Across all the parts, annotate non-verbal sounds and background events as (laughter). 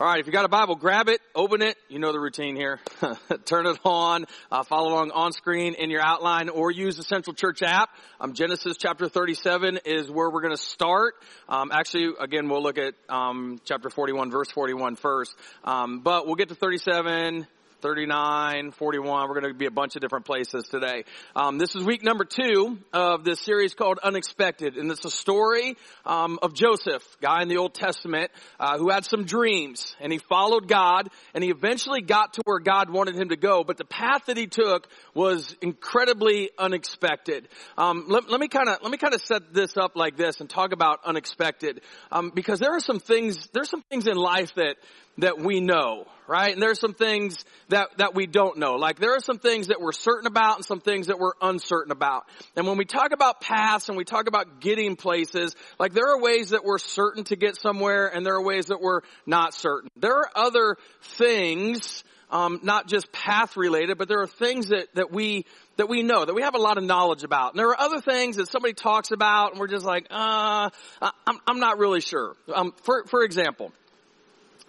All right, if you got a Bible, grab it, open it. You know the routine here. (laughs) Turn it on, uh, follow along on screen in your outline, or use the Central Church app. Um, Genesis chapter 37 is where we're going to start. Um, actually, again, we'll look at um, chapter 41, verse 41 first. Um, but we'll get to 37, 39, 41. We're going to be a bunch of different places today. Um, this is week number two of this series called Unexpected, and it's a story um, of Joseph, guy in the Old Testament, uh, who had some dreams, and he followed God, and he eventually got to where God wanted him to go. But the path that he took was incredibly unexpected. Um, let, let, me kind of let me kind of set this up like this and talk about unexpected, um, because there are some things there's some things in life that that we know, right? And there's some things that, that we don't know. Like there are some things that we're certain about and some things that we're uncertain about. And when we talk about paths and we talk about getting places, like there are ways that we're certain to get somewhere and there are ways that we're not certain. There are other things, um, not just path related, but there are things that, that we that we know, that we have a lot of knowledge about. And there are other things that somebody talks about and we're just like, uh, I'm, I'm not really sure. Um, for, for example,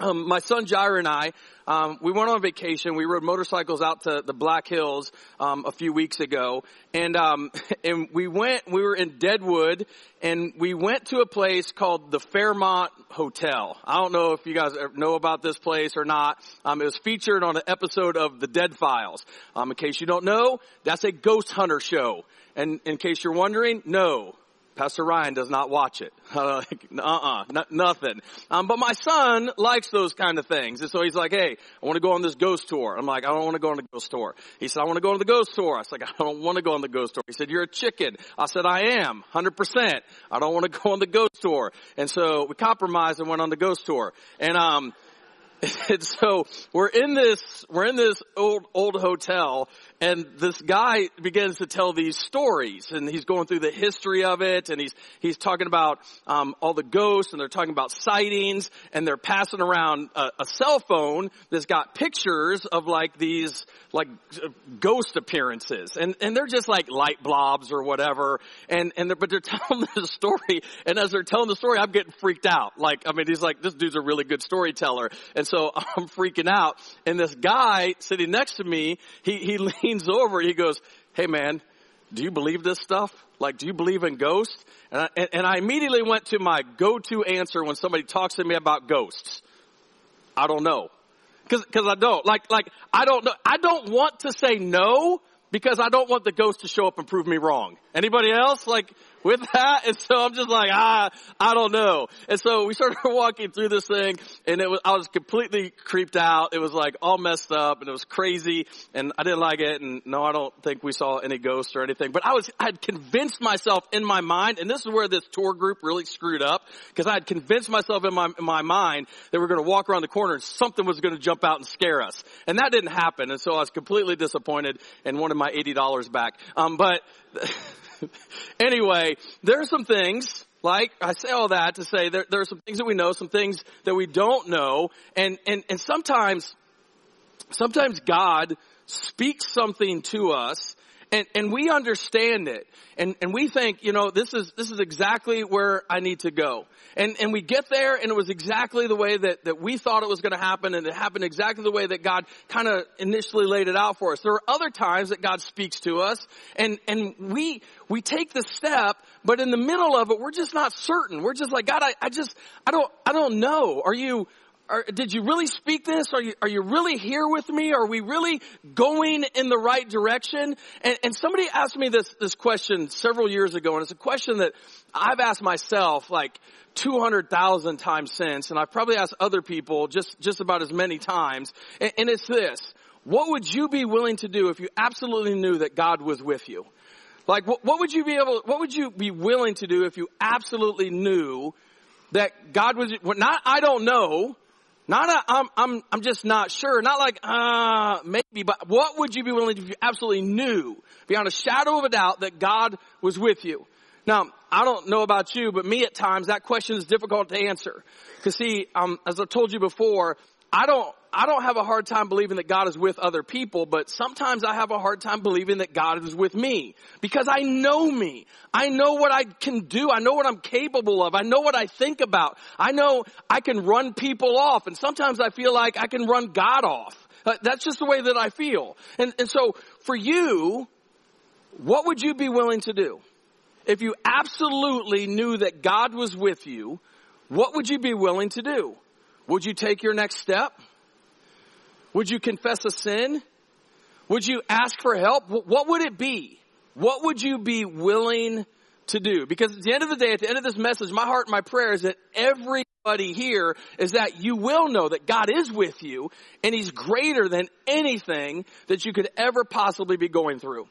um, my son Jair and I, um, we went on vacation. We rode motorcycles out to the Black Hills um, a few weeks ago, and um, (laughs) and we went. We were in Deadwood, and we went to a place called the Fairmont Hotel. I don't know if you guys know about this place or not. Um, it was featured on an episode of The Dead Files. Um, in case you don't know, that's a ghost hunter show. And in case you're wondering, no, Pastor Ryan does not watch it. (laughs) Uh, uh-uh, n- nothing. Um, but my son likes those kind of things. And so he's like, hey, I want to go on this ghost tour. I'm like, I don't want to go on the ghost tour. He said, I want to go on the ghost tour. I was like, I don't want to go on the ghost tour. He said, you're a chicken. I said, I am, 100%. I don't want to go on the ghost tour. And so we compromised and went on the ghost tour. And, um, (laughs) and so we're in this, we're in this old, old hotel and this guy begins to tell these stories and he's going through the history of it and he's, he's talking about, um, all the ghosts and they're talking about sightings and they're passing around a, a cell phone that's got pictures of like these, like ghost appearances. And, and they're just like light blobs or whatever. And, and they're, but they're (laughs) telling the story and as they're telling the story I'm getting freaked out. Like, I mean, he's like, this dude's a really good storyteller. And so (laughs) I'm freaking out and this guy sitting next to me, he, he (laughs) leans over and he goes, Hey man, do you believe this stuff? Like, do you believe in ghosts? And I, and I immediately went to my go-to answer when somebody talks to me about ghosts. I don't know. Cause, cause I don't. Like, like, I don't know. I don't want to say no because I don't want the ghost to show up and prove me wrong. Anybody else? Like, with that. And so I'm just like, ah, I don't know. And so we started (laughs) walking through this thing and it was, I was completely creeped out. It was like all messed up and it was crazy and I didn't like it. And no, I don't think we saw any ghosts or anything, but I was, I had convinced myself in my mind, and this is where this tour group really screwed up because I had convinced myself in my, in my mind that we are going to walk around the corner and something was going to jump out and scare us. And that didn't happen. And so I was completely disappointed and wanted my $80 back. Um, but (laughs) (laughs) anyway, there are some things like I say all that to say there, there are some things that we know, some things that we don't know, and and and sometimes, sometimes God speaks something to us and, and we understand it and, and we think, you know, this is, this is exactly where I need to go. And, and we get there and it was exactly the way that, that we thought it was going to happen and it happened exactly the way that God kind of initially laid it out for us. There are other times that God speaks to us and, and we, we take the step, but in the middle of it, we're just not certain. We're just like, God, I, I just, I don't, I don't know. Are you, are, did you really speak this? Are you, are you really here with me? Are we really going in the right direction? And, and somebody asked me this, this question several years ago, and it's a question that I've asked myself like 200,000 times since, and I've probably asked other people just, just about as many times. And, and it's this. What would you be willing to do if you absolutely knew that God was with you? Like, what, what would you be able, what would you be willing to do if you absolutely knew that God was, not I don't know, not a, I'm, I'm, I'm just not sure. Not like, uh, maybe, but what would you be willing to do if you absolutely knew beyond a shadow of a doubt that God was with you? Now, I don't know about you, but me at times that question is difficult to answer. Cause see, um, as I told you before, I don't, I don't have a hard time believing that God is with other people, but sometimes I have a hard time believing that God is with me because I know me. I know what I can do. I know what I'm capable of. I know what I think about. I know I can run people off and sometimes I feel like I can run God off. Uh, that's just the way that I feel. And, and so for you, what would you be willing to do? If you absolutely knew that God was with you, what would you be willing to do? Would you take your next step? Would you confess a sin? Would you ask for help? What would it be? What would you be willing to do? Because at the end of the day, at the end of this message, my heart and my prayer is that everybody here is that you will know that God is with you and He's greater than anything that you could ever possibly be going through.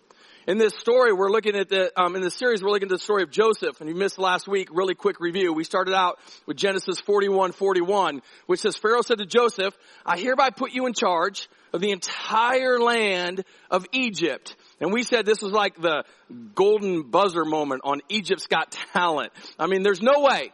In this story, we're looking at the, um, in this series, we're looking at the story of Joseph. And you missed last week, really quick review. We started out with Genesis 41, 41, which says, Pharaoh said to Joseph, I hereby put you in charge of the entire land of Egypt. And we said this was like the golden buzzer moment on Egypt's Got Talent. I mean, there's no way,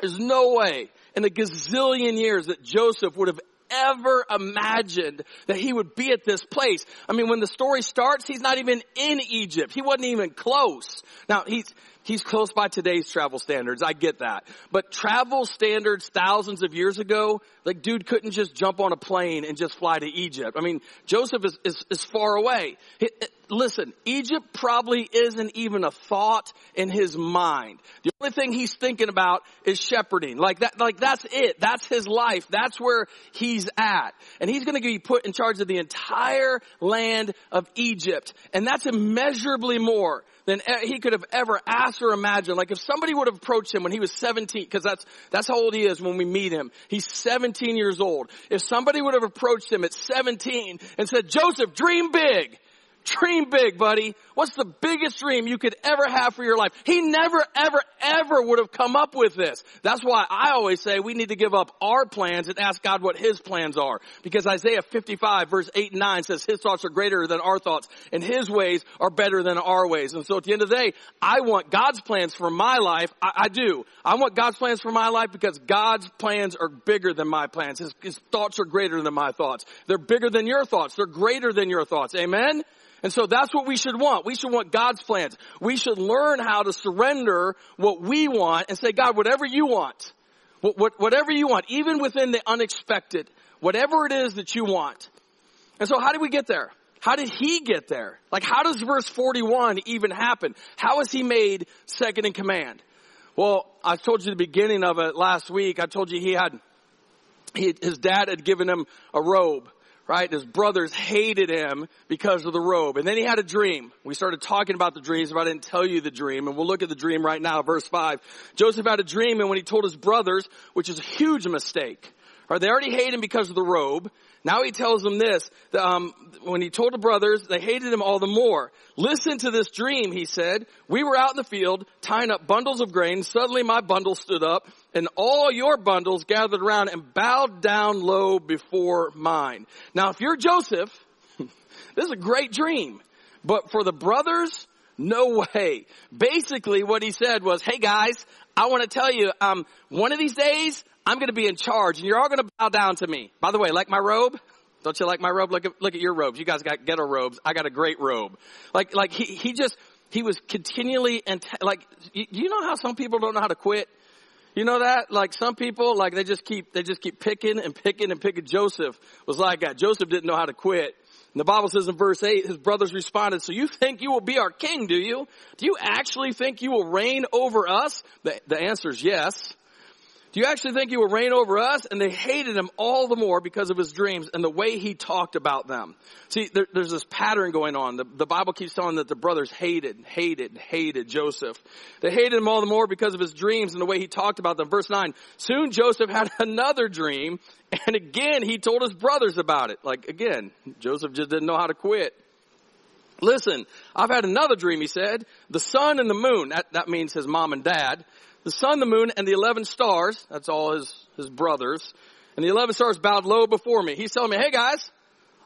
there's no way in a gazillion years that Joseph would have ever imagined that he would be at this place. I mean, when the story starts, he's not even in Egypt. He wasn't even close. Now, he's, he's close by today's travel standards. I get that. But travel standards thousands of years ago, like dude couldn't just jump on a plane and just fly to Egypt. I mean, Joseph is, is, is far away. Eh, listen, Egypt probably isn't even a thought in his mind. The only thing he's thinking about is shepherding. Like that, like that's it. That's his life. That's where he's at. And he's going to be put in charge of the entire land of Egypt. And that's immeasurably more than he could have ever asked or imagined. Like if somebody would have approached him when he was 17, because that's, that's how old he is when we meet him. He's 17 years old. If somebody would have approached him at 17 and said, Joseph, dream big. Dream big, buddy. What's the biggest dream you could ever have for your life? He never, ever, ever would have come up with this. That's why I always say we need to give up our plans and ask God what His plans are. Because Isaiah 55 verse 8 and 9 says His thoughts are greater than our thoughts and His ways are better than our ways. And so at the end of the day, I want God's plans for my life. I, I do. I want God's plans for my life because God's plans are bigger than my plans. His, his thoughts are greater than my thoughts. They're bigger than your thoughts. They're greater than your thoughts. Amen? And so that's what we should want. We should want God's plans. We should learn how to surrender what we want and say, God, whatever you want, whatever you want, even within the unexpected, whatever it is that you want. And so how did we get there? How did he get there? Like how does verse 41 even happen? How is he made second in command? Well, I told you the beginning of it last week. I told you he had, he, his dad had given him a robe right? His brothers hated him because of the robe. And then he had a dream. We started talking about the dreams, but I didn't tell you the dream. And we'll look at the dream right now, verse 5. Joseph had a dream, and when he told his brothers, which is a huge mistake, right? They already hate him because of the robe. Now he tells them this, um, when he told the brothers, they hated him all the more. Listen to this dream, he said. We were out in the field tying up bundles of grain. Suddenly my bundle stood up and all your bundles gathered around and bowed down low before mine. Now if you're Joseph, (laughs) this is a great dream. But for the brothers, no way. Basically what he said was, hey guys, I want to tell you, um, one of these days, I'm going to be in charge and you're all going to bow down to me. By the way, like my robe? Don't you like my robe? Look at, look at your robes. You guys got ghetto robes. I got a great robe. Like, like he, he just, he was continually and like, you, you know how some people don't know how to quit? You know that? Like some people, like they just keep, they just keep picking and picking and picking. Joseph was like that. Joseph didn't know how to quit. And the Bible says in verse 8, his brothers responded, so you think you will be our king, do you? Do you actually think you will reign over us? The, the answer is yes. Do you actually think he will reign over us? And they hated him all the more because of his dreams and the way he talked about them. See, there, there's this pattern going on. The, the, Bible keeps telling that the brothers hated, hated, hated Joseph. They hated him all the more because of his dreams and the way he talked about them. Verse 9, soon Joseph had (laughs) another dream and again he told his brothers about it. Like again, Joseph just didn't know how to quit. Listen, I've had another dream, he said. The sun and the moon, that, that means his mom and dad, the sun, the moon, and the eleven stars, that's all his, his brothers, and the eleven stars bowed low before me. He's telling me, hey guys,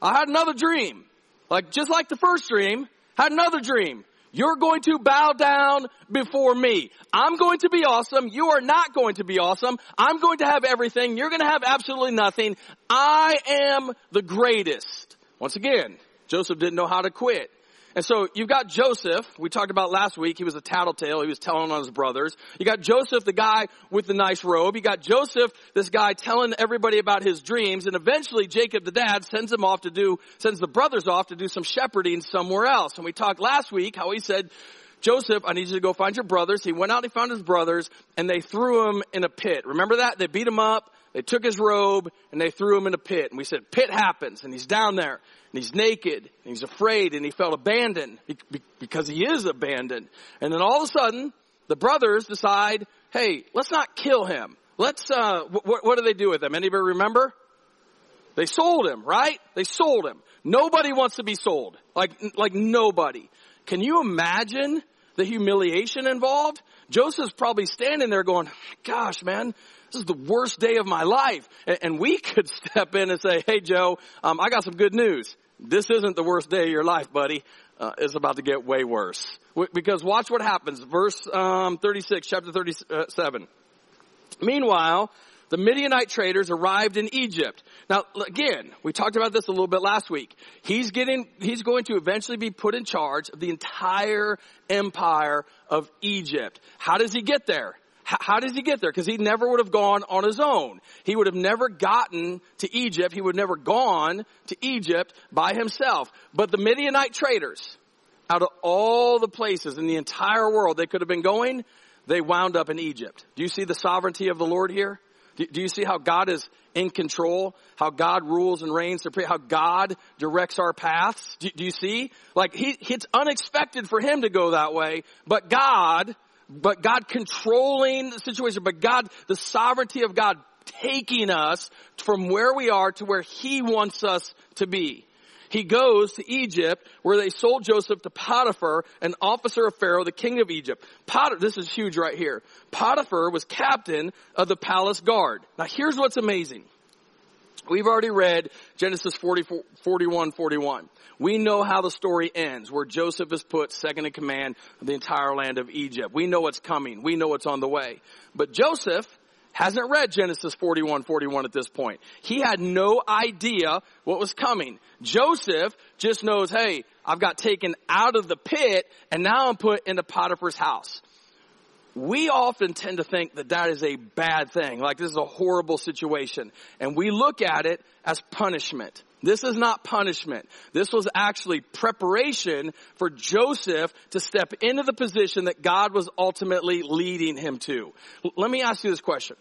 I had another dream. Like, just like the first dream, had another dream. You're going to bow down before me. I'm going to be awesome. You are not going to be awesome. I'm going to have everything. You're going to have absolutely nothing. I am the greatest. Once again, Joseph didn't know how to quit. And so you've got Joseph, we talked about last week, he was a tattletale, he was telling on his brothers. You got Joseph, the guy with the nice robe. You got Joseph, this guy telling everybody about his dreams. And eventually Jacob, the dad, sends him off to do, sends the brothers off to do some shepherding somewhere else. And we talked last week how he said, Joseph, I need you to go find your brothers. He went out he found his brothers and they threw him in a pit. Remember that? They beat him up. They took his robe and they threw him in a pit. And we said, pit happens and he's down there and he's naked and he's afraid and he felt abandoned because he is abandoned. And then all of a sudden, the brothers decide, hey, let's not kill him. Let's, uh, what, what do they do with him? Anybody remember? They sold him, right? They sold him. Nobody wants to be sold. Like, like nobody. Can you imagine the humiliation involved? Joseph's probably standing there going, gosh, man, this is the worst day of my life. And we (laughs) could step in and say, hey Joe, um, I got some good news this isn't the worst day of your life, buddy. Uh, it's about to get way worse. Because watch what happens. Verse um, 36, chapter 37. Meanwhile, the Midianite traders arrived in Egypt. Now, again, we talked about this a little bit last week. He's getting, he's going to eventually be put in charge of the entire empire of Egypt. How does he get there? how does he get there? Because he never would have gone on his own. He would have never gotten to Egypt. He would have never gone to Egypt by himself. But the Midianite traders, out of all the places in the entire world they could have been going, they wound up in Egypt. Do you see the sovereignty of the Lord here? Do, you see how God is in control? How God rules and reigns supreme? How God directs our paths? Do, do you see? Like he, it's unexpected for him to go that way, but God but God controlling the situation, but God, the sovereignty of God taking us from where we are to where He wants us to be. He goes to Egypt where they sold Joseph to Potiphar, an officer of Pharaoh, the king of Egypt. Potiphar, this is huge right here. Potiphar was captain of the palace guard. Now here's what's amazing. We've already read Genesis 40, 41, 41. We know how the story ends, where Joseph is put second in command of the entire land of Egypt. We know what's coming. We know what's on the way. But Joseph hasn't read Genesis 41, 41 at this point. He had no idea what was coming. Joseph just knows, hey, I've got taken out of the pit and now I'm put into Potiphar's house we often tend to think that that is a bad thing, like this is a horrible situation. And we look at it as punishment. This is not punishment. This was actually preparation for Joseph to step into the position that God was ultimately leading him to. Let me ask you this question.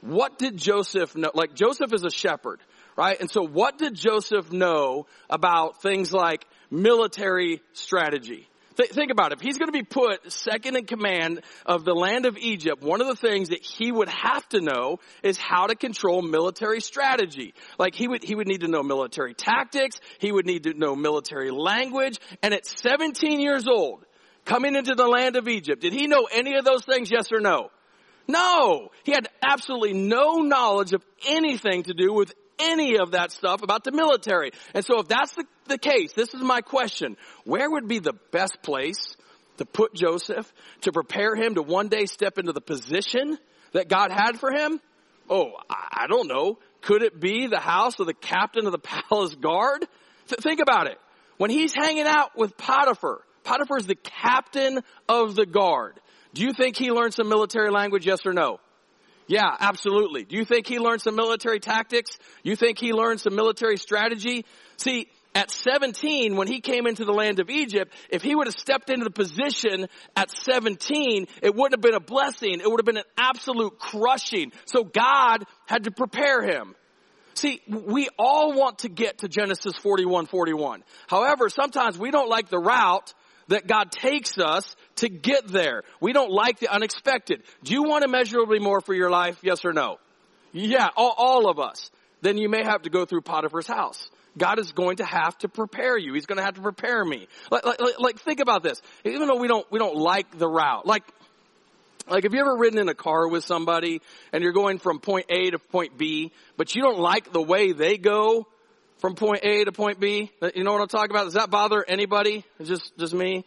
What did Joseph know? Like Joseph is a shepherd, right? And so what did Joseph know about things like military strategy? Th- think about it. If he's going to be put second in command of the land of Egypt, one of the things that he would have to know is how to control military strategy. Like he would, he would need to know military tactics. He would need to know military language. And at 17 years old, coming into the land of Egypt, did he know any of those things? Yes or no? No! He had absolutely no knowledge of anything to do with any of that stuff about the military. And so if that's the, the case, this is my question. Where would be the best place to put Joseph to prepare him to one day step into the position that God had for him? Oh, I don't know. Could it be the house of the captain of the (laughs) palace guard? Th- think about it. When he's hanging out with Potiphar, Potiphar is the captain of the guard. Do you think he learned some military language? Yes or no? Yeah, absolutely. Do you think he learned some military tactics? You think he learned some military strategy? See, at 17, when he came into the land of Egypt, if he would have stepped into the position at 17, it wouldn't have been a blessing. It would have been an absolute crushing. So God had to prepare him. See, we all want to get to Genesis 41, 41. However, sometimes we don't like the route that God takes us to get there. We don't like the unexpected. Do you want immeasurably more for your life? Yes or no? Yeah, all, all of us. Then you may have to go through Potiphar's house. God is going to have to prepare you. He's going to have to prepare me. Like, like, like, think about this. Even though we don't, we don't like the route. Like, like have you ever ridden in a car with somebody and you're going from point A to point B, but you don't like the way they go? From point A to point B? You know what I'm talking about? Does that bother anybody? Just, just me?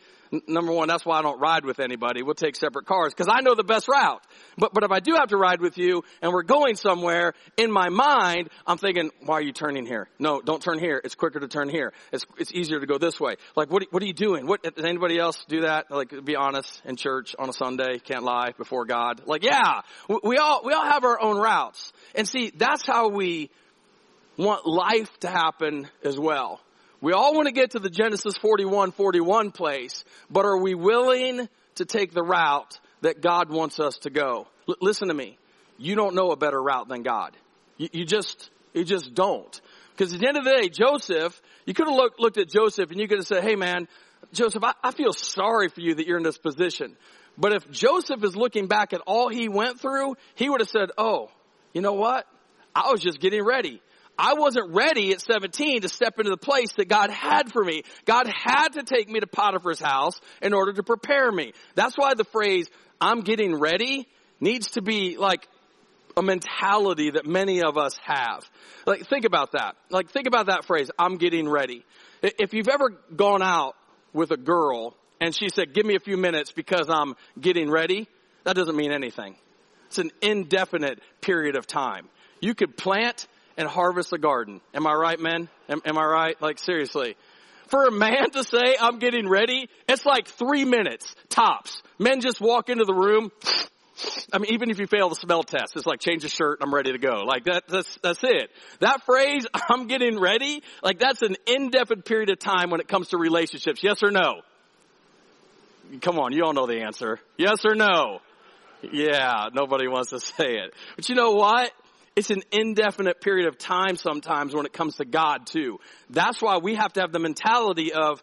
number one, that's why I don't ride with anybody. We'll take separate cars because I know the best route. But, but if I do have to ride with you and we're going somewhere, in my mind, I'm thinking, why are you turning here? No, don't turn here. It's quicker to turn here. It's, it's easier to go this way. Like, what, what are you doing? What, does anybody else do that? Like, be honest in church on a Sunday, can't lie before God. Like, yeah, we, we all, we all have our own routes. And see, that's how we want life to happen as well. We all want to get to the Genesis 41, 41 place, but are we willing to take the route that God wants us to go? L- listen to me. You don't know a better route than God. You, you just, you just don't. Because at the end of the day, Joseph, you could have looked, looked at Joseph and you could have said, hey man, Joseph, I, I feel sorry for you that you're in this position. But if Joseph is looking back at all he went through, he would have said, oh, you know what? I was just getting ready. I wasn't ready at 17 to step into the place that God had for me. God had to take me to Potiphar's house in order to prepare me. That's why the phrase, I'm getting ready, needs to be like a mentality that many of us have. Like, think about that. Like, think about that phrase, I'm getting ready. If you've ever gone out with a girl and she said, give me a few minutes because I'm getting ready, that doesn't mean anything. It's an indefinite period of time. You could plant and harvest a garden. Am I right, men? Am, am I right? Like seriously. For a man to say, I'm getting ready, it's like three minutes, tops. Men just walk into the room, I mean, even if you fail the smell test, it's like change the shirt, I'm ready to go. Like that, that's, that's it. That phrase, (laughs) I'm getting ready, like that's an indefinite period of time when it comes to relationships. Yes or no? Come on, you all know the answer. Yes or no? Yeah, nobody wants to say it. But you know what? It's an indefinite period of time sometimes when it comes to God too. That's why we have to have the mentality of,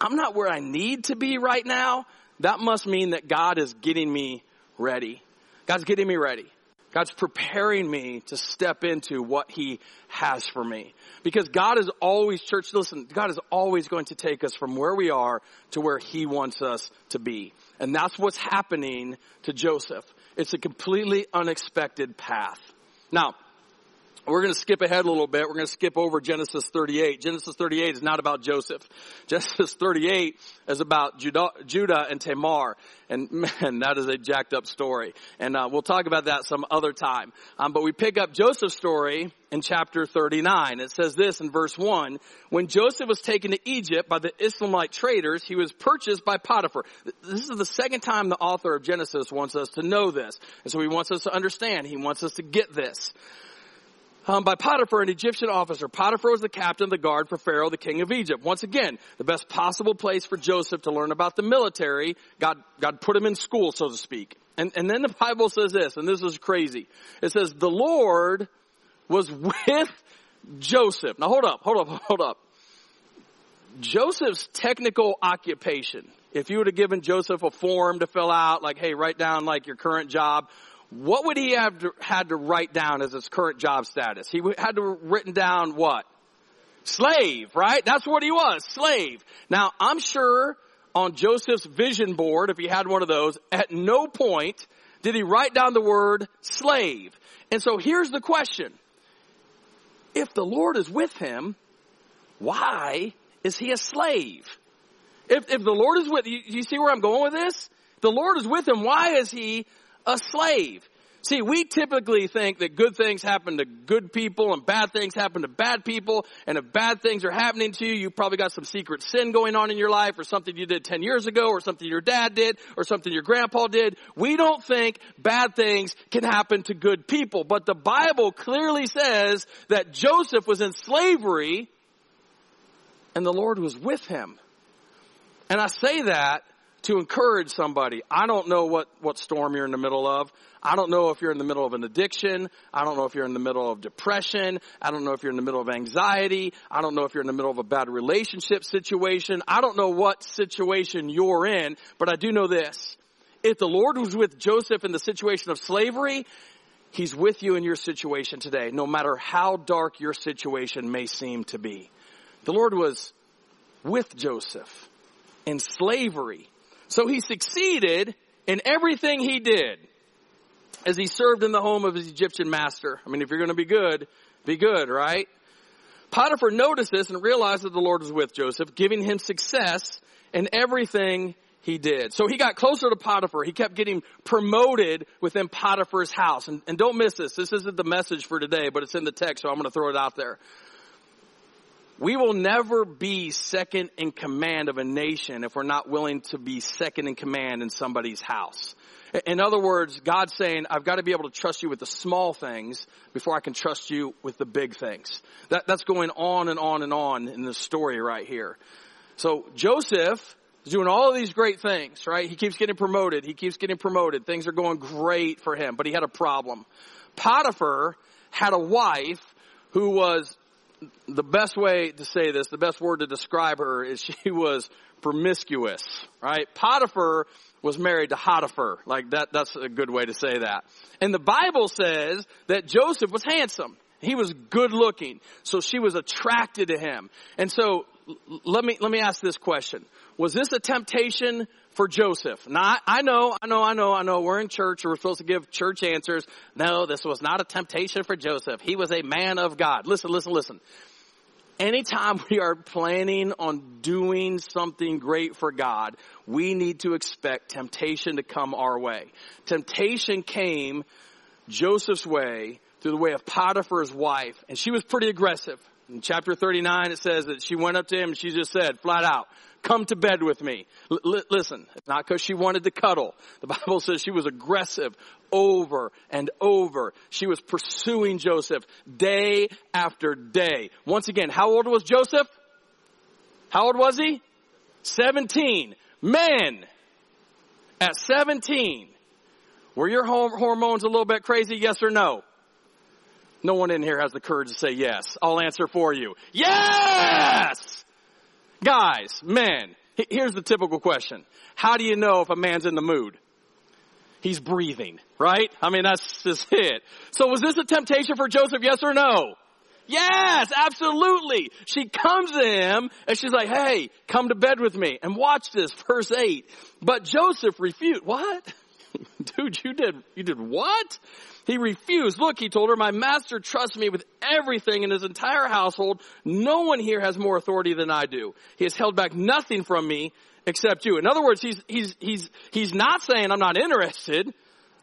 I'm not where I need to be right now. That must mean that God is getting me ready. God's getting me ready. God's preparing me to step into what He has for me. Because God is always, church, listen, God is always going to take us from where we are to where He wants us to be. And that's what's happening to Joseph. It's a completely unexpected path. Now, we're going to skip ahead a little bit. We're going to skip over Genesis 38. Genesis 38 is not about Joseph. (laughs) Genesis 38 is about Judah, Judah and Tamar. And (laughs) man, that is a jacked up story. And uh, we'll talk about that some other time. Um, but we pick up Joseph's story in chapter 39. It says this in verse 1. When Joseph was taken to Egypt by the Ishmaelite traders, he was purchased by Potiphar. This is the second time the author of Genesis wants us to know this. And so he wants us to understand. He wants us to get this um, by Potiphar, an Egyptian officer. Potiphar was the captain of the guard for Pharaoh, the king of Egypt. Once again, the best possible place for Joseph to learn about the military. God, God put him in school, so to speak. And, and then the Bible says this, and this is crazy. It says, the Lord was with Joseph. Now hold up, hold up, hold up. Joseph's technical occupation, if you would have given Joseph a form to fill out, like, hey, write down like your current job, what would he have to, had to write down as his current job status? He had to written down what? Slave, right? That's what he was, slave. Now, I'm sure on Joseph's vision board, if he had one of those, at no point did he write down the word slave. And so here's the question. If the Lord is with him, why is he a slave? If, if the Lord is with, you, you see where I'm going with this? The Lord is with him, why is he a slave. See, we typically think that good things happen to good people and bad things happen to bad people. And if bad things are happening to you, you probably got some secret sin going on in your life or something you did 10 years ago or something your dad did or something your grandpa did. We don't think bad things can happen to good people. But the Bible clearly says that Joseph was in slavery and the Lord was with him. And I say that to encourage somebody. I don't know what, what storm you're in the middle of. I don't know if you're in the middle of an addiction. I don't know if you're in the middle of depression. I don't know if you're in the middle of anxiety. I don't know if you're in the middle of a bad relationship situation. I don't know what situation you're in, but I do know this. If the Lord was with Joseph in the situation of slavery, He's with you in your situation today, no matter how dark your situation may seem to be. The Lord was with Joseph in slavery so he succeeded in everything he did as he served in the home of his Egyptian master. I mean, if you're going to be good, be good, right? Potiphar noticed this and realized that the Lord was with Joseph, giving him success in everything he did. So he got closer to Potiphar. He kept getting promoted within Potiphar's house. And, and don't miss this. This isn't the message for today, but it's in the text, so I'm going to throw it out there. We will never be second in command of a nation if we're not willing to be second in command in somebody's house. In other words, God's saying, I've got to be able to trust you with the small things before I can trust you with the big things. That, that's going on and on and on in the story right here. So Joseph is doing all of these great things, right? He keeps getting promoted. He keeps getting promoted. Things are going great for him, but he had a problem. Potiphar had a wife who was the best way to say this, the best word to describe her is (laughs) she was promiscuous, right? Potiphar was married to Hotiphar. Like that, that's a good way to say that. And the Bible says that Joseph was handsome. He was good looking. So she was attracted to him. And so let me, let me ask this question. Was this a temptation for Joseph? Now, I know, I know, I know, I know, we're in church or we're supposed to give church answers. No, this was not a temptation for Joseph. He was a man of God. Listen, listen, listen. Anytime we are planning on doing something great for God, we need to expect temptation to come our way. Temptation came Joseph's way through the way of Potiphar's wife, and she was pretty aggressive. In chapter 39, it says that she went up to him and she just said flat out, come to bed with me. L- listen, it's not because she wanted to cuddle. The (laughs) Bible says she was aggressive over and over. She was pursuing Joseph day after day. Once again, how old was Joseph? How old was he? 17. Men, at 17, were your hormones a little bit crazy? Yes or no? No one in here has the courage to say yes. I'll answer for you. Yes! Guys, men, here's the typical question. How do you know if a man's in the mood? He's breathing, right? I mean, that's just it. So was this a temptation for Joseph, yes or no? Yes, absolutely. She comes to him and she's like, hey, come to bed with me. And watch this, verse 8. But Joseph refused. What? (laughs) Dude, you did, you did what? He refused. Look, he told her, my master trusts me with everything in his entire household. No one here has more authority than I do. He has held back nothing from me except you. In other words, he's, he's, he's, he's not saying I'm not interested.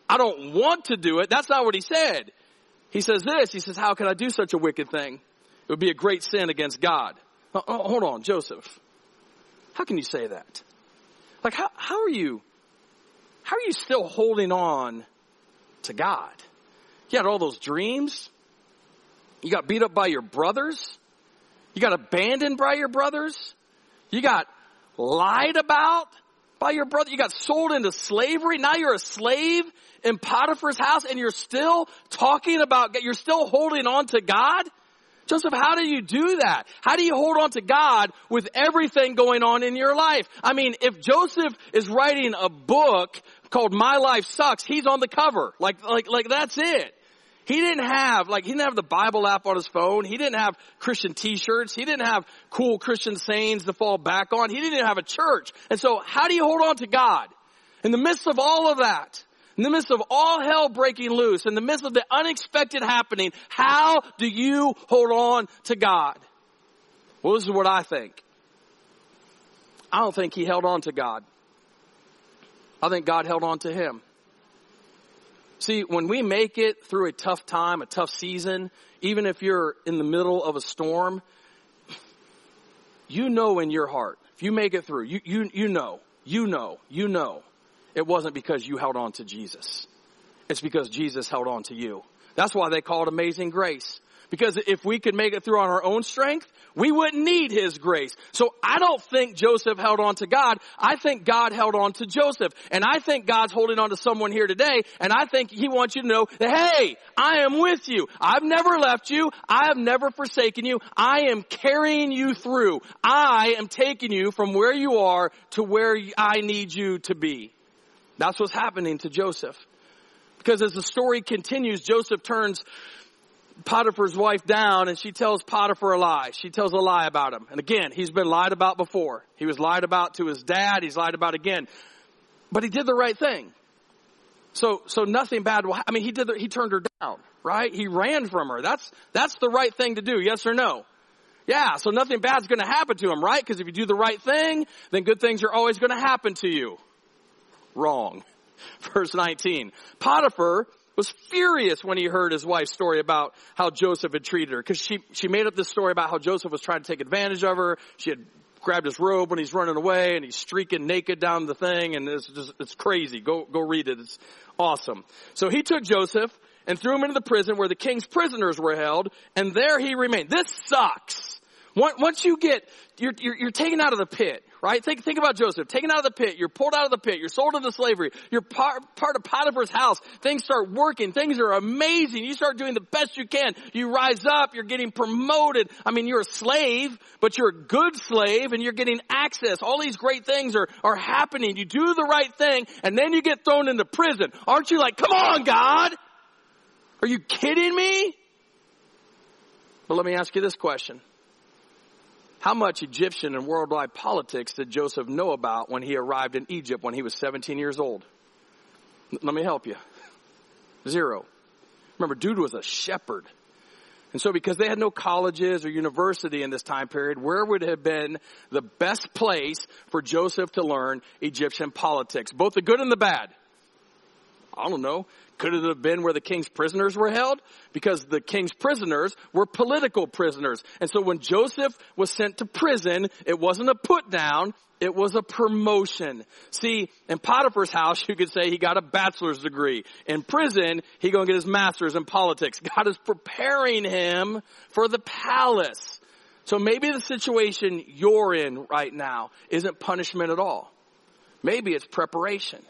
I don't want to do it. That's not what he said. He says this. He says, how can I do such a wicked thing? It would be a great sin against God. Oh, oh, hold on, Joseph. How can you say that? Like, how, how are you, how are you still holding on to God? You had all those dreams. You got beat up by your brothers. You got abandoned by your brothers. You got lied about by your brother. You got sold into slavery. Now you're a slave in Potiphar's house and you're still talking about, you're still holding on to God. Joseph, how do you do that? How do you hold on to God with everything going on in your life? I mean, if Joseph is writing a book called My Life Sucks, he's on the cover. Like, like, like that's it. He didn't have, like, he didn't have the Bible app on his phone. He didn't have Christian t-shirts. He didn't have cool Christian sayings to fall back on. He didn't even have a church. And so how do you hold on to God? In the midst of all of that, in the midst of all hell breaking loose, in the midst of the unexpected happening, how do you hold on to God? Well, this is what I think. I don't think he held on to God. I think God held on to him. See, when we make it through a tough time, a tough season, even if you're in the middle of a storm, you know in your heart, if you make it through, you, you, you know, you know, you know, it wasn't because you held on to Jesus. It's because Jesus held on to you. That's why they call it amazing grace. Because if we could make it through on our own strength, we wouldn't need His grace. So I don't think Joseph held on to God. I think God held on to Joseph. And I think God's holding on to someone here today. And I think He wants you to know that, hey, I am with you. I've never left you. I have never forsaken you. I am carrying you through. I am taking you from where you are to where I need you to be. That's what's happening to Joseph. Because as the story continues, Joseph turns Potiphar's wife down and she tells Potiphar a lie. She tells a lie about him. And again, he's been lied about before. He was lied about to his dad. He's lied about again. But he did the right thing. So, so nothing bad will, I mean, he did, the, he turned her down, right? He ran from her. That's, that's the right thing to do. Yes or no? Yeah, so nothing bad's gonna happen to him, right? Because if you do the right thing, then good things are always gonna happen to you. Wrong. (laughs) Verse 19. Potiphar was furious when he heard his wife's story about how Joseph had treated her. Cause she, she made up this story about how Joseph was trying to take advantage of her. She had grabbed his robe when he's running away and he's streaking naked down the thing and it's just, it's crazy. Go, go read it. It's awesome. So he took Joseph and threw him into the prison where the king's prisoners were held and there he remained. This sucks. Once you get, you're, you're, you're, taken out of the pit, right? Think, think about Joseph. Taken out of the pit. You're pulled out of the pit. You're sold into slavery. You're part, part of Potiphar's house. Things start working. Things are amazing. You start doing the best you can. You rise up. You're getting promoted. I mean, you're a slave, but you're a good slave and you're getting access. All these great things are, are happening. You do the right thing and then you get thrown into prison. Aren't you like, come on, God? Are you kidding me? But let me ask you this question. How much Egyptian and worldwide politics did Joseph know about when he arrived in Egypt when he was 17 years old? Let me help you. Zero. Remember, dude was a shepherd. And so because they had no colleges or university in this time period, where would have been the best place for Joseph to learn Egyptian politics? Both the good and the bad. I don't know. Could it have been where the king's prisoners were held? Because the king's prisoners were political prisoners. And so when Joseph was sent to prison, it wasn't a put down, it was a promotion. See, in Potiphar's house, (laughs) you could say he got a bachelor's degree. In prison, he gonna get his master's in politics. God is preparing him for the palace. So maybe the situation you're in right now isn't punishment at all. Maybe it's preparation.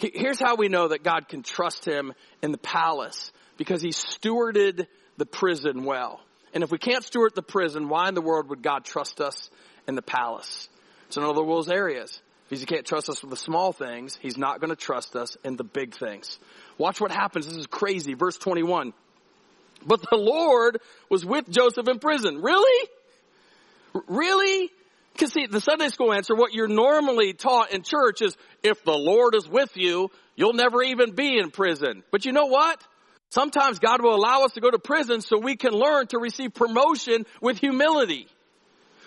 Here's how we know that God can trust him in the palace because he stewarded the prison well. And if we can't steward the prison, why in the world would God trust us in the palace? It's another of areas. Because he can't trust us with the small things, he's not going to trust us in the big things. Watch what happens. This is crazy. Verse 21. But the Lord was with Joseph in prison. Really? Really? Because see, the Sunday school answer, what you're normally taught in church is, if the Lord is with you, you'll never even be in prison. But you know what? Sometimes God will allow us to go to prison so we can learn to receive promotion with humility.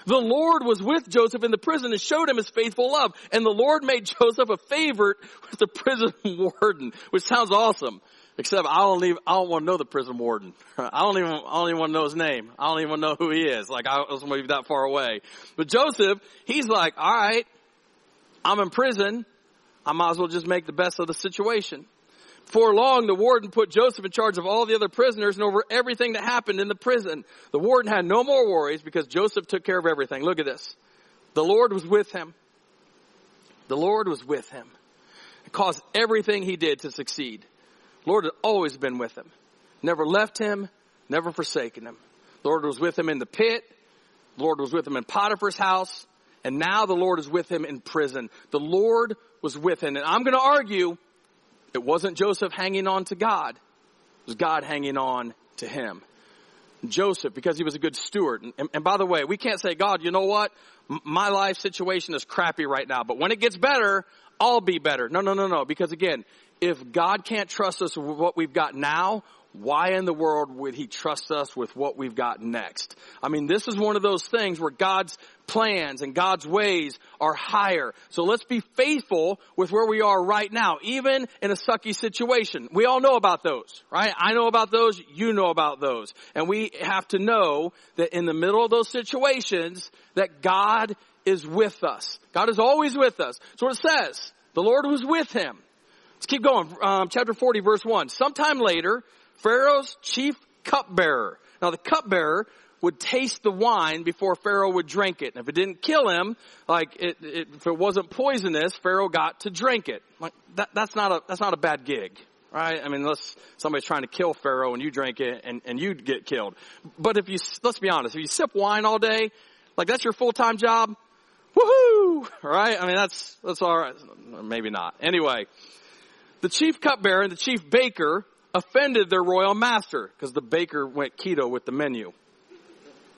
The Lord was with Joseph in the prison and showed him his faithful love. And the Lord made (laughs) Joseph a favorite with the prison warden, which sounds awesome. Except I don't even, I don't want to know the prison warden. (laughs) I don't even, I don't even want to know his name. I don't even know who he is. Like I was maybe that far away. But Joseph, he's like, all right, I'm in prison. I might as well just make the best of the situation. For long, the warden put Joseph in charge of all the other prisoners and over everything that happened in the prison. The warden had no more worries because Joseph took care of everything. Look at this. The Lord was with him. The Lord was with him. It caused everything he did to succeed. Lord had always been with him. Never left him, never forsaken him. The Lord was with him in the pit. The Lord was with him in Potiphar's house. And now the Lord is with him in prison. The Lord was with him. And I'm going to argue it wasn't Joseph hanging on to God. It was God hanging on to him. Joseph, because he was a good steward. And, and by the way, we can't say, God, you know what? M- my life situation is crappy right now, but when it gets better, I'll be better. No, no, no, no. Because again, if God can't trust us with what we've got now, why in the world would he trust us with what we've got next? I mean, this is one of those things where God's plans and God's ways are higher. So let's be faithful with where we are right now, even in a sucky situation. We all know about those, right? I know about those, you know about those. And we have to know that in the middle of those situations, that God is with us. God is always with us. So it says, the Lord was with him. Let's keep going. Um, chapter 40 verse 1. Sometime later, Pharaoh's chief cupbearer. Now the cupbearer would taste the wine before Pharaoh would drink it. And if it didn't kill him, like it, it, if it wasn't poisonous, Pharaoh got to drink it. Like that, that's not a that's not a bad gig, right? I mean, unless somebody's trying to kill Pharaoh and you drink it and and you get killed. But if you let's be honest, if you sip wine all day, like that's your full time job, woohoo, (laughs) right? I mean, that's that's all right. Maybe not. Anyway, the chief cupbearer and the chief baker offended their royal master because the baker went keto with the menu.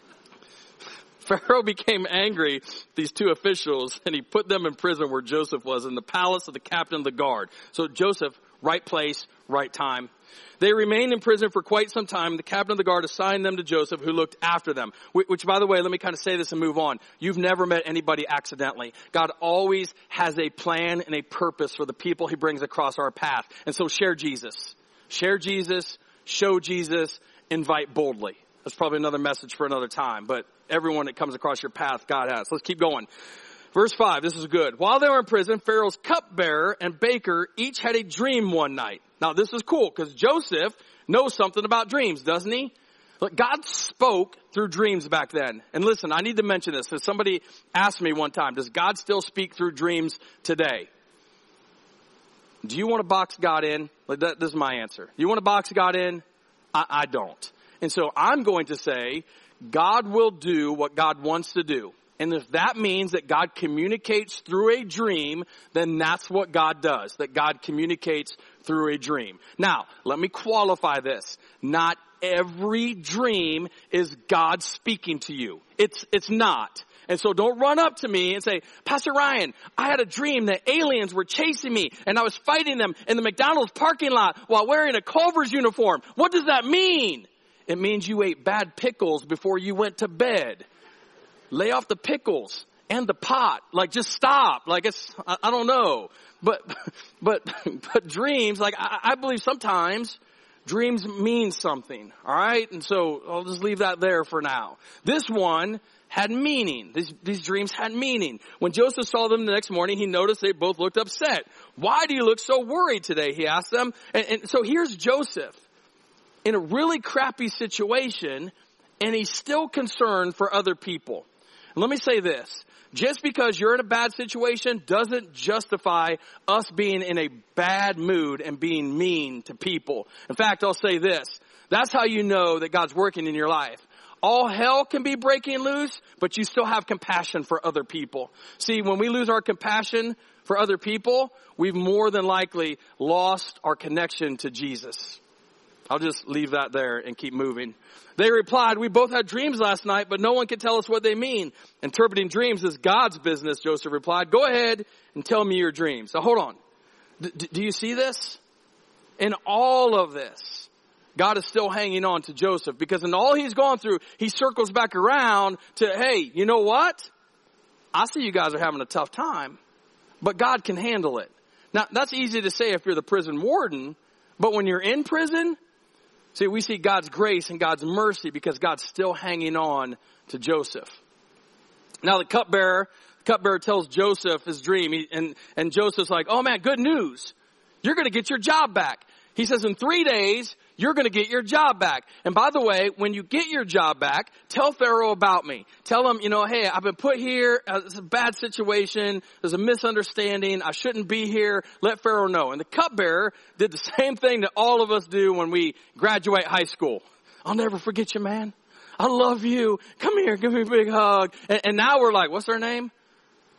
(laughs) Pharaoh became angry, these two officials, and he put them in prison where Joseph was in the palace of the captain of the guard. So Joseph right place, right time. They remained in prison for quite some time. The captain of the guard assigned them to Joseph, who looked after them. Which, by the way, let me kind of say this and move on. You've never met anybody accidentally. God always has a plan and a purpose for the people he brings across our path. And so share Jesus. Share Jesus, show Jesus, invite boldly. That's probably another message for another time, but everyone that comes across your path, God has. Let's keep going. Verse 5, this is good. While they were in prison, Pharaoh's cupbearer and baker each had a dream one night. Now this is cool because Joseph knows something about dreams, doesn't he? Look, God spoke through dreams back then. And listen, I need to mention this somebody asked me one time, does God still speak through dreams today? Do you want to box God in? Like that, this is my answer. You want to box God in? I, I don't. And so I'm going to say, God will do what God wants to do. And if that means that God communicates through a dream, then that's what God does, that God communicates through a dream. Now, let me qualify this. Not every dream is God speaking to you. It's, it's not. And so don't run up to me and say, Pastor Ryan, I had a dream that aliens were chasing me and I was fighting them in the McDonald's parking lot while wearing a Culver's uniform. What does that mean? It means you ate bad pickles before you went to bed lay off the pickles and the pot. Like just stop. Like it's, I, I don't know. But, (laughs) but, (laughs) but dreams, like I, I believe sometimes dreams mean something. All right. And so I'll just leave that there for now. This one had meaning. These, these dreams had meaning. When Joseph saw them the next morning, he noticed they both looked upset. Why do you look so worried today? He asked them. And, and so here's Joseph in a really crappy situation and he's still concerned for other people. Let me say this. Just because you're in a bad situation doesn't justify us being in a bad mood and being mean to people. In fact, I'll say this. That's how you know that God's working in your life. All hell can be breaking loose, but you still have compassion for other people. See, when we lose our compassion for other people, we've more than likely lost our connection to Jesus. I'll just leave that there and keep moving. They replied, we both had dreams last night, but no one can tell us what they mean. Interpreting dreams is God's business, Joseph replied. Go ahead and tell me your dreams. So hold on. D- do you see this? In all of this, God is still hanging on to Joseph because in all he's gone through, he circles back around to, hey, you know what? I see you guys are having a tough time, but God can handle it. Now, that's easy to say if you're the prison warden, but when you're in prison, See, we see God's grace and God's mercy because God's still hanging on to Joseph. Now the cupbearer, the cupbearer tells Joseph his dream, he, and, and Joseph's like, oh man, good news. You're gonna get your job back. He says in three days, you're going to get your job back. And by the way, when you get your job back, tell Pharaoh about me. Tell him, you know, hey, I've been put here. Uh, it's a bad situation. There's a misunderstanding. I shouldn't be here. Let Pharaoh know. And the cupbearer did the (laughs) same thing that all of us do when we graduate high school. I'll never forget you, man. I love you. Come here, give me a big hug. And, and now we're like, what's her name?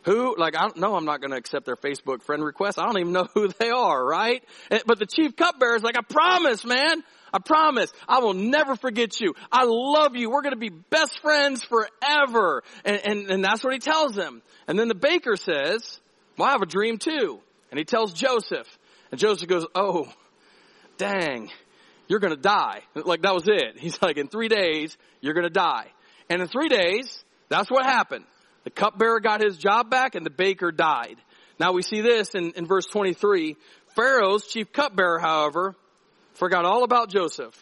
Who? Like, I don't know. I'm not going to accept their Facebook friend request. I don't even know who (laughs) they are, right? But the chief cupbearer is like, I promise, man. I promise. I will never forget you. I love you. We're going to be best friends forever. And, and, and that's what he tells them. And then the baker says, well, I have a dream too. And he tells Joseph. And Joseph goes, oh, dang, you're going to die. Like that was it. (laughs) He's like, in three days, you're going to die. And in three days, that's what happened. The cupbearer got his job back and the baker died. Now we see this in, in verse 23. Pharaoh's chief cupbearer, however, forgot all about Joseph,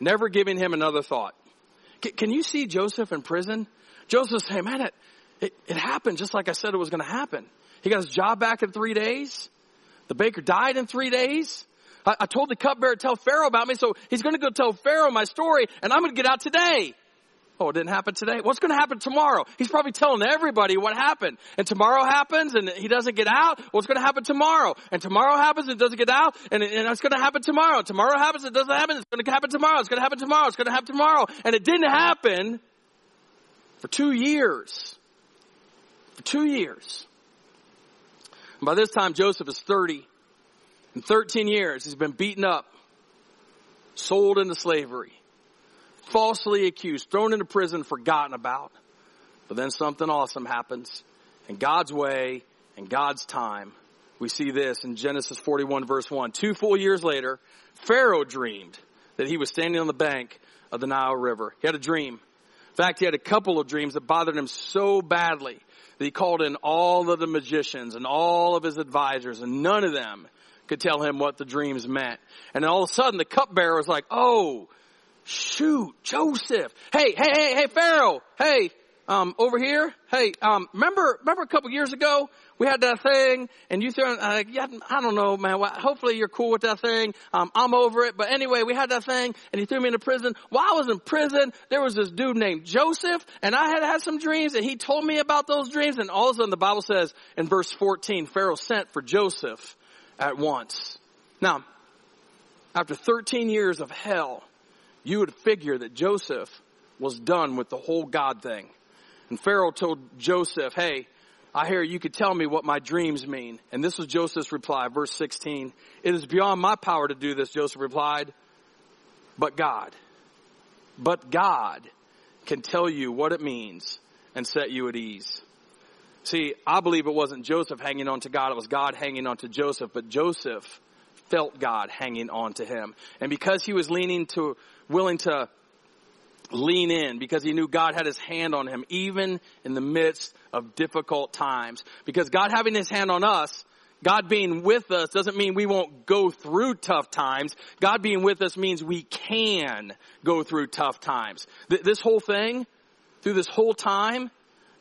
never giving him another thought. C- can you see Joseph in prison? Joseph saying, man, it, it, it happened just like I said it was going to happen. He got his job back in three days. The baker died in three days. I, I told the cupbearer tell Pharaoh about me, so he's going to go tell Pharaoh my story, and I'm going to get out today. Oh, it didn't happen today? What's going to happen tomorrow? He's probably telling everybody what happened. And tomorrow happens and he doesn't get out. What's going to happen tomorrow? And tomorrow happens and doesn't get out. And, and it's going to happen tomorrow. Tomorrow happens and it doesn't happen. It's going to happen tomorrow. It's going to happen tomorrow. It's going to happen tomorrow. And it didn't happen for two years. For two years. And by this time, Joseph is 30. In 13 years, he's been beaten up, sold into slavery falsely accused, thrown into prison, forgotten about. But then something awesome happens. In God's way, in God's time, we see this in Genesis 41 verse 1. Two full years later, Pharaoh dreamed that he was standing on the bank of the Nile River. He had a dream. In fact, he had a couple of dreams that bothered him so badly that he called in all of the magicians and all of his advisors and none of them could tell him what the dreams meant. And all of a sudden the cupbearer was like, oh, shoot, Joseph. Hey, hey, hey, hey, Pharaoh. Hey, um, over here. Hey, um, remember, remember a couple years ago we had that thing and you threw, uh, yeah, I don't know, man. Hopefully you're cool with that thing. Um, I'm over it. But anyway, we had that thing and he threw me into prison. While I was in prison, there was this dude named Joseph and I had had some dreams and he told me about those dreams. And all of a sudden the Bible says in verse 14, Pharaoh sent for Joseph at once. Now, after 13 years of hell, you would figure that Joseph was done with the whole God thing. And Pharaoh told Joseph, hey, I hear you could tell me what my dreams mean. And this was Joseph's reply, verse 16. It is beyond my power to do this, Joseph replied, but God. But God can tell you what it means and set you at ease. See, I believe it wasn't Joseph hanging on to God, it was God hanging on to Joseph, but Joseph felt God hanging on to him. And because he was leaning to, willing to lean in because he knew God had his hand on him even in the midst of difficult times. Because God having his hand on us, God being with us doesn't mean we won't go through tough times. God being with us means we can go through tough times. This whole thing, through this whole time,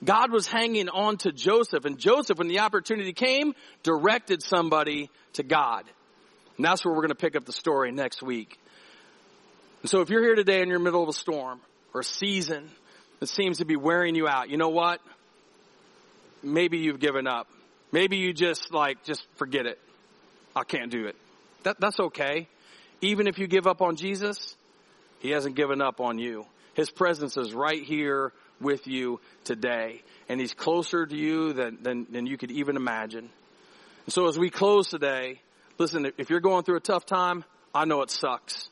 God was hanging on to Joseph and Joseph, when the opportunity came, directed somebody to God. And that's where we're going to pick up the story next week. And so if you're here today in your middle of a storm or a season that seems to be wearing you out, you know what? Maybe you've given up. Maybe you just like, just forget it. I can't do it. That, that's okay. Even if you give up on Jesus, He hasn't given up on you. His presence is right here with you today. And He's closer to you than, than, than you could even imagine. And so as we close today, listen, if you're going through a tough time, I know it sucks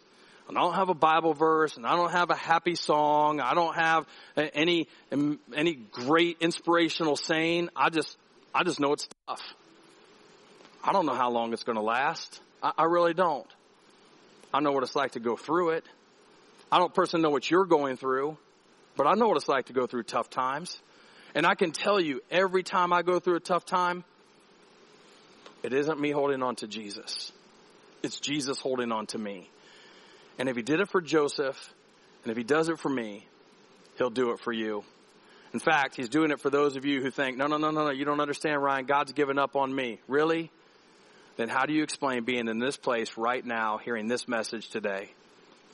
and I don't have a Bible verse, and I don't have a happy song, I don't have any any great inspirational saying. I just I just know it's tough. I don't know how long it's going to last. I, I really don't. I know what it's like to go through it. I don't personally know what you're going through, but I know what it's like to go through tough times. And I can tell you, every time I go through a tough time, it isn't me holding on to Jesus. It's Jesus holding on to me. And if he did it for Joseph, and if he does it for me, he'll do it for you. In fact, he's doing it for those of you who think, no, no, no, no, no, you don't understand, Ryan. God's given up on me. Really? Then how do you explain being in this place right now, hearing this message today?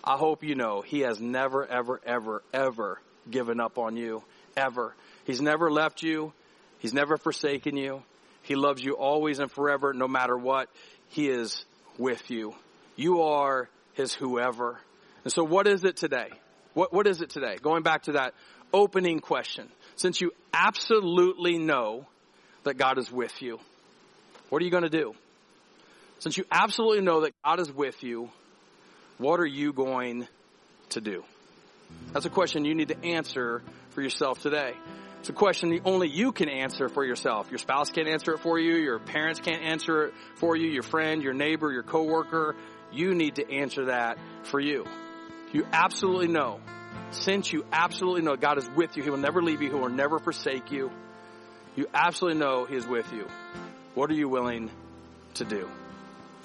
I hope you know he has never, ever, ever, ever given up on you. Ever. He's never left you. He's never forsaken you. He loves you always and forever, no matter what. He is with you. You are his whoever. And so what is it today? What, what is it today? Going back to that opening question. Since you absolutely know that God is with you, what are you going to do? Since you absolutely know that God is with you, what are you going to do? That's a question you need to answer for yourself today. It's a question that only you can answer for yourself. Your spouse can't answer it for you. Your parents can't answer it for you. Your friend, your neighbor, your coworker, you need to answer that for you. You absolutely know. Since you absolutely know God is with you, He will never leave you, He will never forsake you. You absolutely know He is with you. What are you willing to do?